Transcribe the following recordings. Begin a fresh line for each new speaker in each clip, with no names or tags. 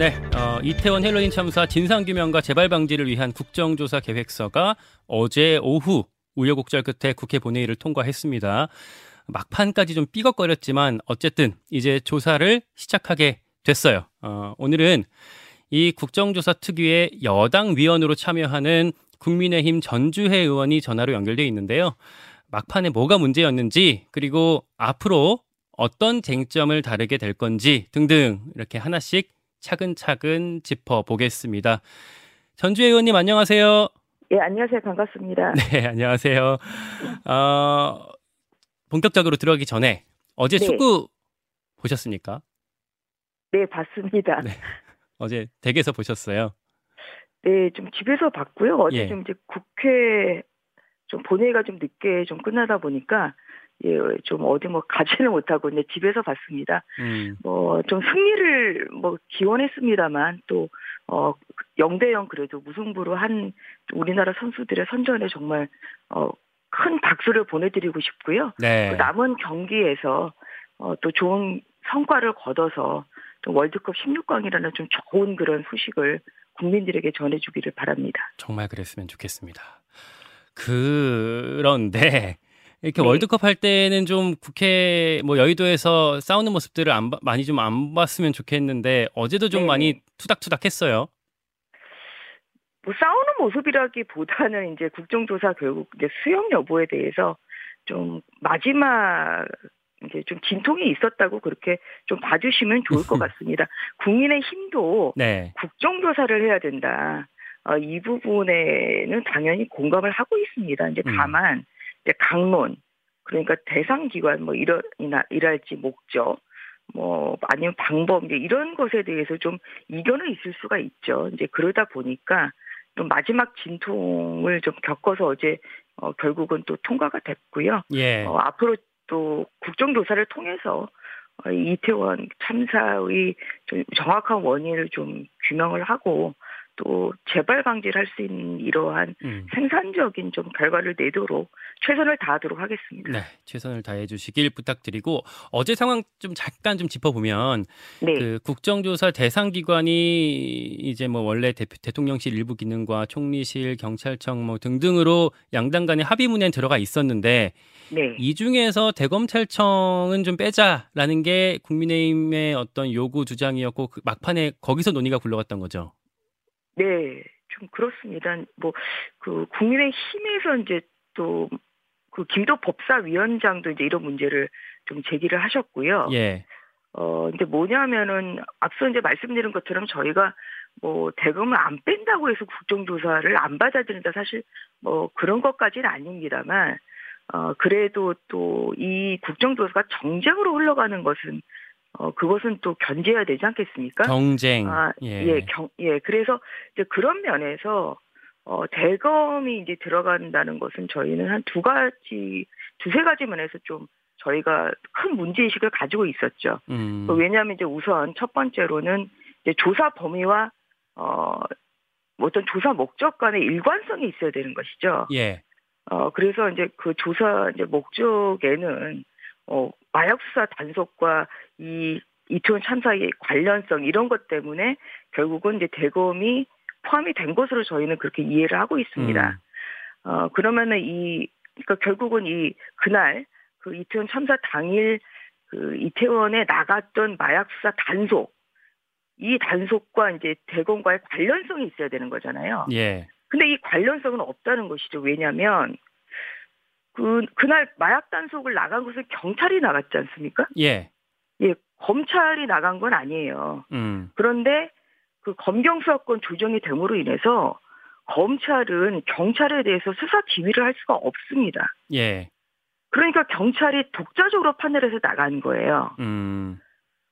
네, 어, 이태원 헬로윈 참사 진상규명과 재발 방지를 위한 국정조사 계획서가 어제 오후 우여곡절 끝에 국회 본회의를 통과했습니다. 막판까지 좀 삐걱거렸지만 어쨌든 이제 조사를 시작하게 됐어요. 어, 오늘은 이 국정조사 특유의 여당 위원으로 참여하는 국민의힘 전주혜 의원이 전화로 연결돼 있는데요. 막판에 뭐가 문제였는지 그리고 앞으로 어떤 쟁점을 다루게 될 건지 등등 이렇게 하나씩 차근차근 짚어보겠습니다. 전주혜 의원님 안녕하세요.
예, 안녕하세요. 반갑습니다.
네, 안녕하세요. 어, 본격적으로 들어가기 전에 어제
네.
축구 보셨습니까?
네, 봤습니다.
네. 어제 댁에서 보셨어요.
네, 좀 집에서 봤고요. 어제
예.
좀 이제 국회 좀 본회의가 좀 늦게 좀 끝나다 보니까 예, 좀 어디 뭐 가지는 못하고 이제 집에서 봤습니다.
음,
뭐좀 승리를 뭐 기원했습니다만 또 어, 0대 0 그래도 무승부로 한 우리나라 선수들의 선전에 정말 어, 큰 박수를 보내드리고 싶고요.
네.
그 남은 경기에서 어, 또 좋은 성과를 거둬서 또 월드컵 16강이라는 좀 좋은 그런 소식을 국민들에게 전해주기를 바랍니다.
정말 그랬으면 좋겠습니다. 그런데 이렇게
네.
월드컵 할 때는 좀 국회 뭐 여의도에서 싸우는 모습들을 안, 봐- 많이 좀 안 봤으면 좋겠는데 어제도 좀
네.
많이 투닥투닥했어요.
뭐 싸우는 모습이라기보다는 이제 국정조사 결국 이제 수용 여부에 대해서 좀 마지막 이제 좀 진통이 있었다고 그렇게 좀 봐주시면 좋을 것 같습니다. 국민의 힘도
네.
국정조사를 해야 된다. 어, 이 부분에는 당연히 공감을 하고 있습니다. 이제
음.
다만 이제 강론 그러니까 대상 기관 뭐 이런 이나 이랄지 목적 뭐 아니면 방법 이제 이런 것에 대해서 좀 이견은 있을 수가 있죠. 이제 그러다 보니까 좀 마지막 진통을 좀 겪어서 어제 어, 결국은 또 통과가 됐고요.
예.
어, 앞으로 또 국정조사를 통해서 어, 이 이태원 참사의 좀 정확한 원인을 좀 규명을 하고 또 재발 방지를 할 수 있는 이러한
음.
생산적인 좀 결과를 내도록 최선을 다하도록 하겠습니다.
네, 최선을 다해 주시길 부탁드리고 어제 상황 좀 잠깐 좀 짚어보면
네,
그 국정조사 대상 기관이 이제 뭐 원래 대, 대통령실 일부 기능과 총리실, 경찰청 뭐 등등으로 양당 간의 합의문에 들어가 있었는데
네,
이 중에서 대검찰청은 좀 빼자라는 게 국민의힘의 어떤 요구 주장이었고 그 막판에 거기서 논의가 굴러갔던 거죠.
네, 좀 그렇습니다. 뭐 그 국민의 힘에서 이제 또 그 김도 법사위원장도 이제 이런 문제를 좀 제기를 하셨고요.
예.
어, 근데 뭐냐면은 앞서 이제 말씀드린 것처럼 저희가 뭐 대금을 안 뺀다고 해서 국정조사를 안 받아들인다 사실 뭐 그런 것까지는 아닙니다만 어, 그래도 또 이 국정조사가 정쟁으로 흘러가는 것은 어, 그것은 또 견제해야 되지 않겠습니까?
경쟁.
아,
예.
예, 경, 예. 그래서 이제 그런 면에서 어, 대검이 이제 들어간다는 것은 저희는 한 두 가지, 두세 가지 면에서 좀 저희가 큰 문제의식을 가지고 있었죠.
음.
그 왜냐하면 이제 우선 첫 번째로는 이제 조사 범위와 어, 어떤 조사 목적 간의 일관성이 있어야 되는 것이죠.
예.
어, 그래서 이제 그 조사 이제 목적에는 어, 마약 수사 단속과 이 이태원 참사의 관련성 이런 것 때문에 결국은 이제 대검이 포함이 된 것으로 저희는 그렇게 이해를 하고 있습니다.
음.
어, 그러면은 이, 그러니까 결국은 이, 그날, 그 이태원 참사 당일, 그 이태원에 나갔던 마약 수사 단속, 이 단속과 이제 대검과의 관련성이 있어야 되는 거잖아요.
예.
근데 이 관련성은 없다는 것이죠. 왜냐면, 그, 그날 마약 단속을 나간 것은 경찰이 나갔지 않습니까?
예.
예, 검찰이 나간 건 아니에요.
음.
그런데 그 검경 수사권 조정이 됨으로 인해서 검찰은 경찰에 대해서 수사 지휘를 할 수가 없습니다.
예.
그러니까 경찰이 독자적으로 판단해서 나간 거예요.
음.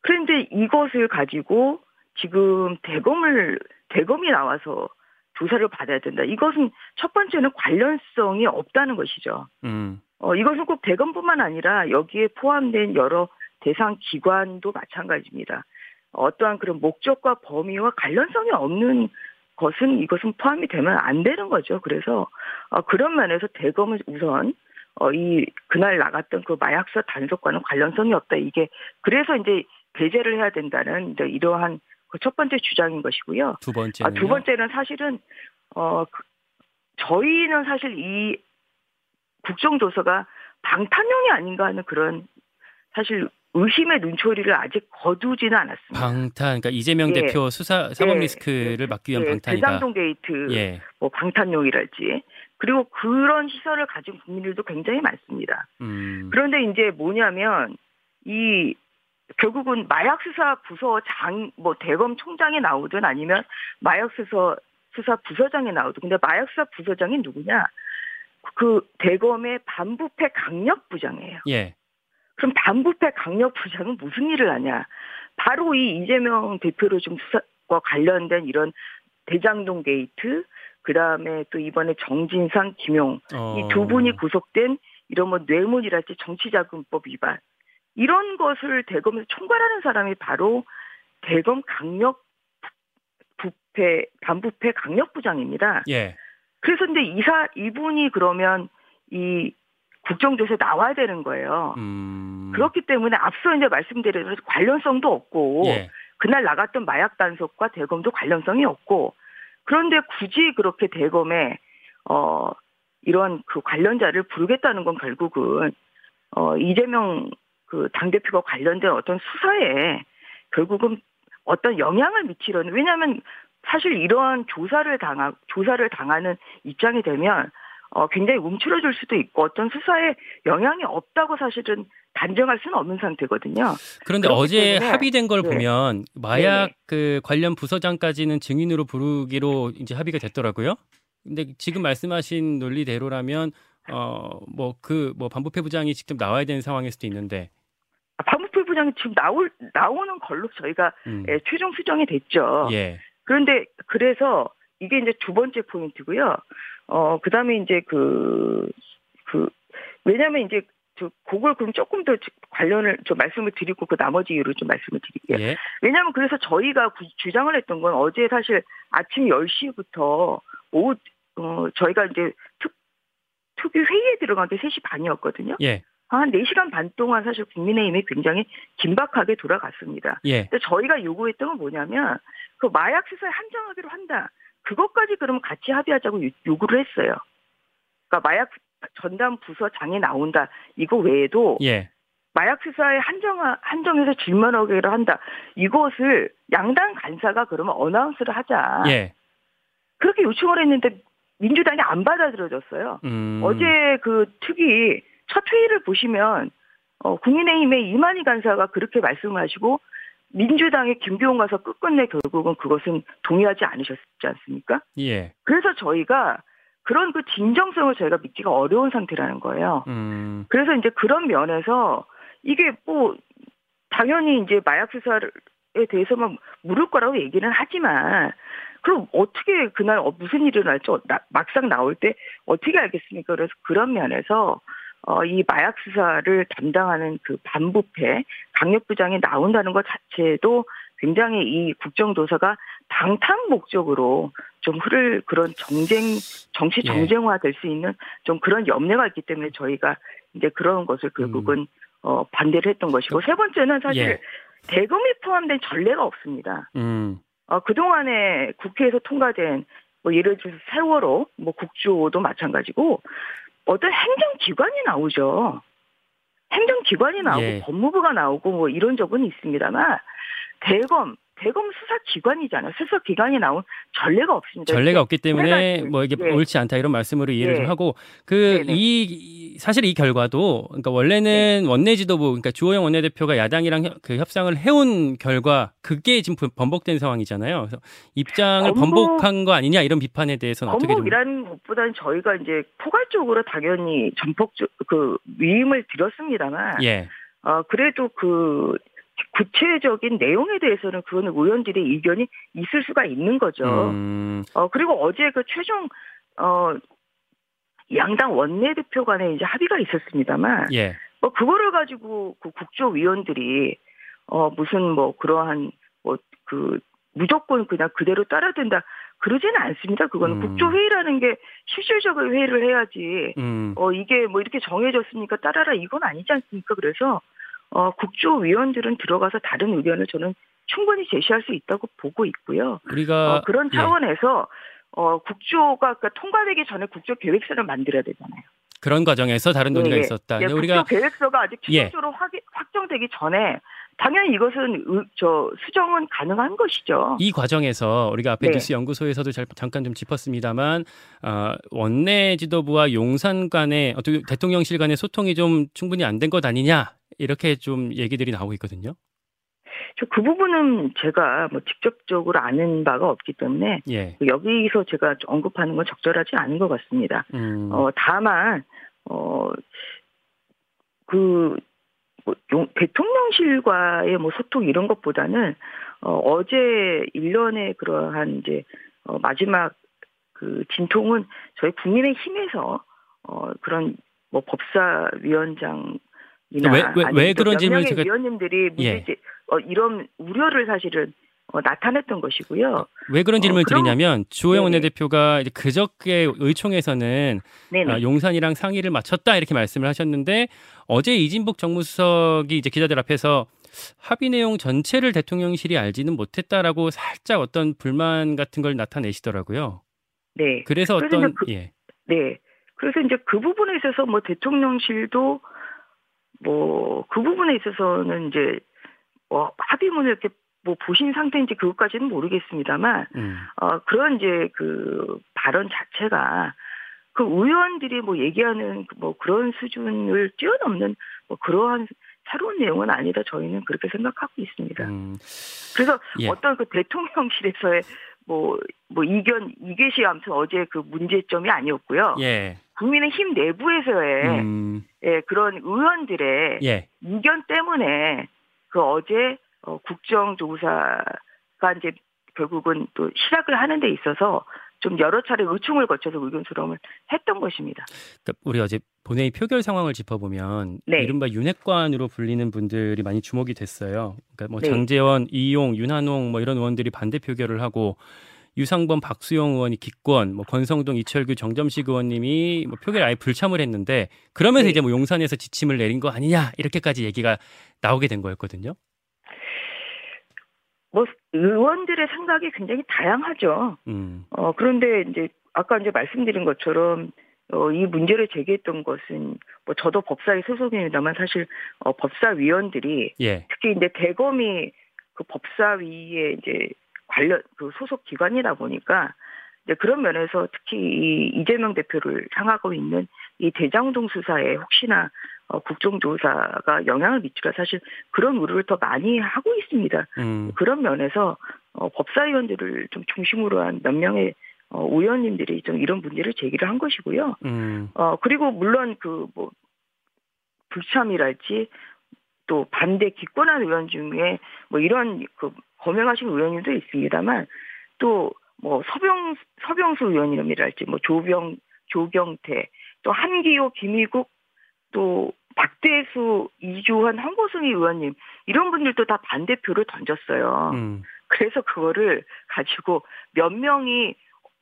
그런데 이것을 가지고 지금 대검을 대검이 나와서 조사를 받아야 된다. 이것은 첫 번째는 관련성이 없다는 것이죠.
음.
어, 이것은 꼭 대검뿐만 아니라 여기에 포함된 여러 대상 기관도 마찬가지입니다. 어떠한 그런 목적과 범위와 관련성이 없는 것은 이것은 포함이 되면 안 되는 거죠. 그래서 어, 그런 면에서 대검은 우선 어, 이 그날 나갔던 그 마약사 단속과는 관련성이 없다. 이게 그래서 이제 배제를 해야 된다는 이제 이러한 그 첫 번째 주장인 것이고요.
두 번째는
아, 두 번째는 사실은 어 그, 저희는 사실 이 국정조사가 방탄용이 아닌가 하는 그런 사실 의심의 눈초리를 아직 거두지는 않았습니다.
방탄, 그러니까 이재명
예.
대표 수사 사법
예.
리스크를 막기 위한
예,
방탄이다.
대장동 게이트,
예,
뭐 방탄용이랄지 그리고 그런 시선을 가진 국민들도 굉장히 많습니다.
음,
그런데 이제 뭐냐면 이 결국은 마약 수사 부서 장 뭐 대검 총장이 나오든 아니면 마약 수사 수사 부서장이 나오든 근데 마약 수사 부서장이 누구냐? 그 대검의 반부패 강력 부장이에요.
예,
그럼 반부패 강력 부장은 무슨 일을 하냐? 바로 이 이재명 대표를 좀 수사와 관련된 이런 대장동 게이트, 그 다음에 또 이번에 정진상, 김용
어,
이 두 분이 구속된 이런 뭐 뇌물이랄지 정치자금법 위반 이런 것을 대검에서 총괄하는 사람이 바로 대검 강력 부패 반부패 강력 부장입니다.
예,
그래서 근데 이사 이분이 그러면 이 국정조사에 나와야 되는 거예요.
음,
그렇기 때문에 앞서 이제 말씀드린 대로 관련성도 없고
예,
그날 나갔던 마약 단속과 대검도 관련성이 없고 그런데 굳이 그렇게 대검에 어 이런 그 관련자를 부르겠다는 건 결국은 어 이재명 그 당대표가 관련된 어떤 수사에 결국은 어떤 영향을 미치려는 왜냐하면 사실 이러한 조사를 당하 조사를 당하는 입장이 되면 어 굉장히 움츠러질 수도 있고 어떤 수사에 영향이 없다고 사실은 단정할 수는 없는 상태거든요.
그런데 어제 합의된 걸
네.
보면 마약
네네.
그 관련 부서장까지는 증인으로 부르기로 이제 합의가 됐더라고요. 근데 지금 말씀하신 논리대로라면 어뭐 그 뭐 반부패 부장이 직접 나와야 되는 상황일 수도 있는데
아, 반부패 부장이 지금 나올 나오는 걸로 저희가
음,
예, 최종 수정이 됐죠.
예,
그런데 그래서 이게 이제 두 번째 포인트고요. 어 그다음에 이제 그그 왜냐하면 이제 저 그걸 그럼 조금 더 관련을 좀 말씀을 드리고 그 나머지 이유를 좀 말씀을 드릴게요.
예,
왜냐하면 그래서 저희가 구- 주장을 했던 건 어제 사실 아침 10시부터 오후 어 저희가 이제 특 특위 회의에 들어간 게 3시 반이었거든요.
예,
한 4시간 반 동안 사실 국민의힘이 굉장히 긴박하게 돌아갔습니다.
예,
근데 저희가 요구했던 건 뭐냐면 그 마약 수사에 한정하기로 한다. 그것까지 그러면 같이 합의하자고 요- 요구를 했어요. 그러니까 마약 전담 부서장이 나온다. 이거 외에도
예,
마약 수사에 한정 한정해서 질문하기로 한다. 이것을 양당 간사가 그러면 어나운스를 하자.
예,
그렇게 요청을 했는데 민주당이 안 받아들여졌어요.
음,
어제 그 특위 첫 회의를 보시면 어, 국민의힘의 이만희 간사가 그렇게 말씀하시고 민주당의 김교훈 가서 끝끝내 결국은 그것은 동의하지 않으셨지 않습니까?
예,
그래서 저희가 그런 그 진정성을 저희가 믿기가 어려운 상태라는 거예요.
음,
그래서 이제 그런 면에서 이게 뭐 당연히 이제 마약 수사에 대해서만 물을 거라고 얘기는 하지만 그럼 어떻게 그날 어, 무슨 일이 일어날지 어, 나- 막상 나올 때 어떻게 알겠습니까? 그래서 그런 면에서 어, 이 마약 수사를 담당하는 그 반부패 강력부장이 나온다는 것 자체도 굉장히 이 국정조사가 방탄 목적으로 좀 흐를 그런 정쟁 정치
예.
정쟁화 될 수 있는 좀 그런 염려가 있기 때문에 저희가 이제 그런 것을 결국은 어, 반대를 했던 것이고 세 번째는 사실
예.
대금이 포함된 전례가 없습니다.
음,
어, 그동안에 국회에서 통과된 뭐 예를 들어서 세월호, 뭐 국조도 마찬가지고 어떤 행정기관이 나오죠. 행정기관이 나오고
예.
법무부가 나오고 뭐 이런 적은 있습니다만 대검, 대검 수사기관이잖아요. 수사기관이 나온 전례가 없습니다.
전례가 없기 때문에 뭐 이게
예.
옳지 않다 이런 말씀으로 이해를
예.
좀 하고 그. 이 사실 이 결과도 그러니까 원래는 원내 지도부 그러니까 주호영 원내대표가 야당이랑 협- 그 협상을 해온 결과 그게 지금 번- 번복된 상황이잖아요. 그래서 입장을
번복-
번복 한 거 아니냐 이런 비판에 대해서는 어떻게 좀
번복이라는 것보다는 저희가 이제 포괄적으로 당연히 전폭적 그 위임을 드렸습니다만
예.
어, 그래도 그 구체적인 내용에 대해서는 그거는 의원들의 의견이 있을 수가 있는 거죠.
음,
어, 그리고 어제 그 최종, 어, 양당 원내대표 간에 이제 합의가 있었습니다만,
예.
뭐, 그거를 가지고 그 국조위원들이, 어, 무슨 뭐, 그러한, 뭐, 그, 무조건 그냥 그대로 따라야 된다. 그러지는 않습니다. 그거는
음.
국조회의라는 게 실질적인 회의를 해야지,
음.
어, 이게 뭐 이렇게 정해졌으니까 따라라 이건 아니지 않습니까? 그래서, 어, 국조위원들은 들어가서 다른 의견을 저는 충분히 제시할 수 있다고 보고 있고요.
우리가
어, 그런
예.
차원에서 어, 국조가 그러니까 통과되기 전에 국조 계획서를 만들어야 되잖아요.
그런 과정에서 다른 논의가
예,
있었다.
예,
우리가
국조 계획서가 아직
예.
최종적으로 확, 확정되기 전에 당연히 이것은 의- 저 수정은 가능한 것이죠.
이 과정에서 우리가 앞에
네.
뉴스 연구소에서도 잘- 잠깐 좀 짚었습니다만 어, 원내 지도부와 용산 간의 어떻게 대통령실 간의 소통이 좀 충분히 안 된 것 아니냐 이렇게 좀 얘기들이 나오고 있거든요.
저그 부분은 제가 뭐 직접적으로 아는 바가 없기 때문에
예.
여기서 제가 언급하는 건 적절하지 않은 것 같습니다.
음,
어, 다만, 어, 그, 뭐, 용- 대통령실과의 뭐 소통 이런 것보다는, 어, 어제 일련의 그러한 이제, 어, 마지막 그 진통은 저희 국민의 힘에서, 어, 그런 뭐 법사위원장이나
왜- 왜- 왜 그런
몇
질문을 제가-
위원님들이
예.
문제, 어, 이런 우려를 사실은 어, 나타냈던 것이고요.
왜 그런 질문을
어, 그럼-
드리냐면 주호영. 원내대표가 이제 그저께 의총에서는. 아, 용산이랑 상의를 마쳤다 이렇게 말씀을 하셨는데 어제 이진복 정무수석이 이제 기자들 앞에서 합의 내용 전체를 대통령실이 알지는 못했다라고 살짝 어떤 불만 같은 걸 나타내시더라고요.
네.
그래서
그래서
어떤
그-
예.
네. 그래서 이제 그 부분에 있어서 뭐 대통령실도 뭐 그 부분에 있어서는 이제 뭐 합의문을 이렇게 뭐 보신 상태인지 그것까지는 모르겠습니다만
음.
어 그런 이제 그 발언 자체가 그 의원들이 뭐 얘기하는 그뭐 그런 수준을 뛰어넘는 뭐 그러한 새로운 내용은 아니다 저희는 그렇게 생각하고 있습니다.
음.
그래서
예.
어떤 그 대통령실에서의 뭐, 뭐 이견, 이것이 아무튼 어제 그 문제점이 아니었고요.
예.
국민의힘 내부에서의
음.
예, 그런 의원들의
예.
이견 때문에 그 어제 어, 국정조사가 이제 결국은 또 시작을 하는 데 있어서 좀 여러 차례 의총을 거쳐서 의견 수렴을 했던 것입니다.
그러니까 우리 어제 본회의 표결 상황을 짚어보면
네.
이른바 윤핵관으로 불리는 분들이 많이 주목이 됐어요. 그러니까 뭐
네.
장재원, 이용, 윤한홍 뭐 이런 의원들이 반대 표결을 하고 유상범, 박수영 의원이 기권, 뭐 권성동, 이철규, 정점식 의원님이 뭐 표결 아예 불참을 했는데 그러면서
네.
이제 뭐 용산에서 지침을 내린 거 아니냐 이렇게까지 얘기가 나오게 된 거였거든요.
뭐 의원들의 생각이 굉장히 다양하죠.
음,
어, 그런데 이제 아까 이제 말씀드린 것처럼 어, 이 문제를 제기했던 것은 뭐 저도 법사위 소속입니다만 사실 어, 법사위원들이
예,
특히 이제 대검이 그 법사위에 이제 관련 그 소속 기관이다 보니까 이제 그런 면에서 특히 이 이재명 대표를 향하고 있는 이 대장동 수사에 혹시나 어, 국정조사가 영향을 미칠까 사실 그런 우려를 더 많이 하고 있습니다.
음,
그런 면에서 어, 법사위원들을 좀 중심으로 한 몇 명의 어, 의원님들이 좀 이런 문제를 제기를 한 것이고요.
음,
어, 그리고 물론 그 뭐 불참이랄지 또 반대 기권한 의원 중에 뭐 이런 그 범행하신 의원님도 있습니다만 또 뭐 서병 서병수 의원님이랄지 뭐 조병 조경태 또 한기호 김희국 또 박대수 이주환 황보승희 의원님 이런 분들도 다 반대표를 던졌어요.
음,
그래서 그거를 가지고 몇 명이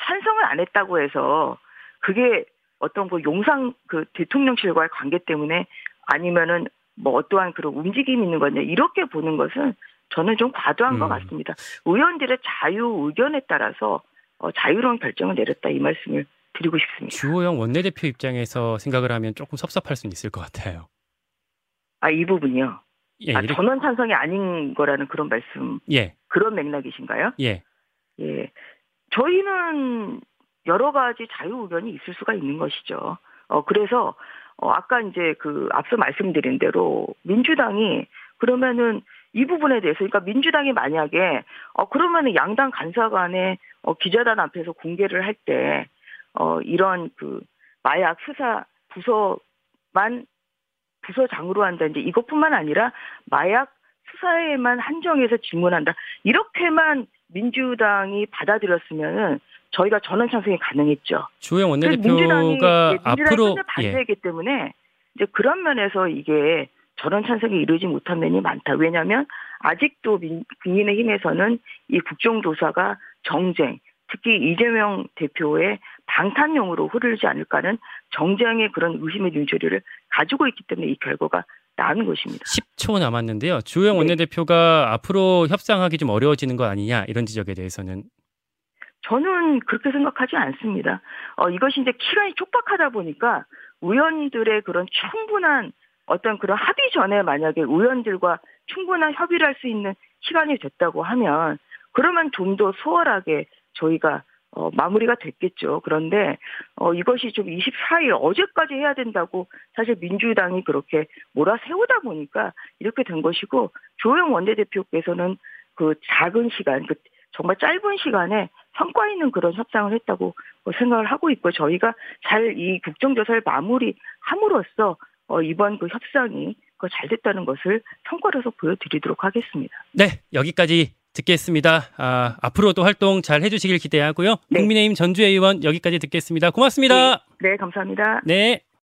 찬성을 안 했다고 해서 그게 어떤 그 용상 그 대통령실과의 관계 때문에 아니면은 뭐 어떠한 그런 움직임이 있는 거냐 이렇게 보는 것은 저는 좀 과도한 것
음.
같습니다. 의원들의 자유 의견에 따라서 어, 자유로운 결정을 내렸다 이 말씀을 드리고 싶습니다.
주호영 원내대표 입장에서 생각을 하면 조금 섭섭할 수는 있을 것 같아요.
아 이 부분이요.
예,
아,
이렇게-
전원 찬성이 아닌 거라는 그런 말씀
예,
그런 맥락이신가요?
예,
예. 저희는 여러 가지 자유 의견이 있을 수가 있는 것이죠. 어, 그래서, 어, 아까 이제 그 앞서 말씀드린 대로 민주당이 그러면은 이 부분에 대해서, 그러니까 민주당이 만약에, 어, 그러면은 양당 간사 간에, 어, 기자단 앞에서 공개를 할 때, 어, 이런 그 마약 수사 부서만 부서장으로 한다. 이제 이것뿐만 아니라 마약 수사에만 한정해서 질문한다. 이렇게만 민주당이 받아들였으면은 저희가 전원 찬성이 가능했죠.
주호영 원내대표가
민주당이 예,
앞으로
민주당이
예,
반대했기 때문에 이제 그런 면에서 이게 전원 찬성이 이루어지지 못한 면이 많다. 왜냐하면 아직도 민, 국민의힘에서는 이 국정조사가 정쟁, 특히 이재명 대표의 방탄용으로 흐르지 않을까는 정쟁의 그런 의심의 눈초리를 가지고 있기 때문에 이 결과가 나은 것입니다.
10초 남았는데요. 주호영
네.
원내대표가 앞으로 협상하기 좀 어려워지는 거 아니냐 이런 지적에 대해서는
저는 그렇게 생각하지 않습니다. 어, 이것이 이제 기간이 촉박하다 보니까 의원들의 그런 충분한 어떤 그런 합의 전에 만약에 의원들과 충분한 협의를 할 수 있는 시간이 됐다고 하면 그러면 좀 더 수월하게 저희가 어, 마무리가 됐겠죠. 그런데 어, 이것이 좀 24일 어제까지 해야 된다고 사실 민주당이 그렇게 몰아세우다 보니까 이렇게 된 것이고 조영 원내대표께서는 그 작은 시간, 그 정말 짧은 시간에 성과 있는 그런 협상을 했다고 생각을 하고 있고 저희가 잘 이 국정조사를 마무리함으로써 어, 이번 그 협상이 그잘 됐다는 것을 성과로서 보여드리도록 하겠습니다.
네 여기까지 듣겠습니다. 아, 앞으로도 활동 잘 해주시길 기대하고요.
네.
국민의힘 전주의 의원 여기까지 듣겠습니다. 고맙습니다.
네, 감사합니다.
네.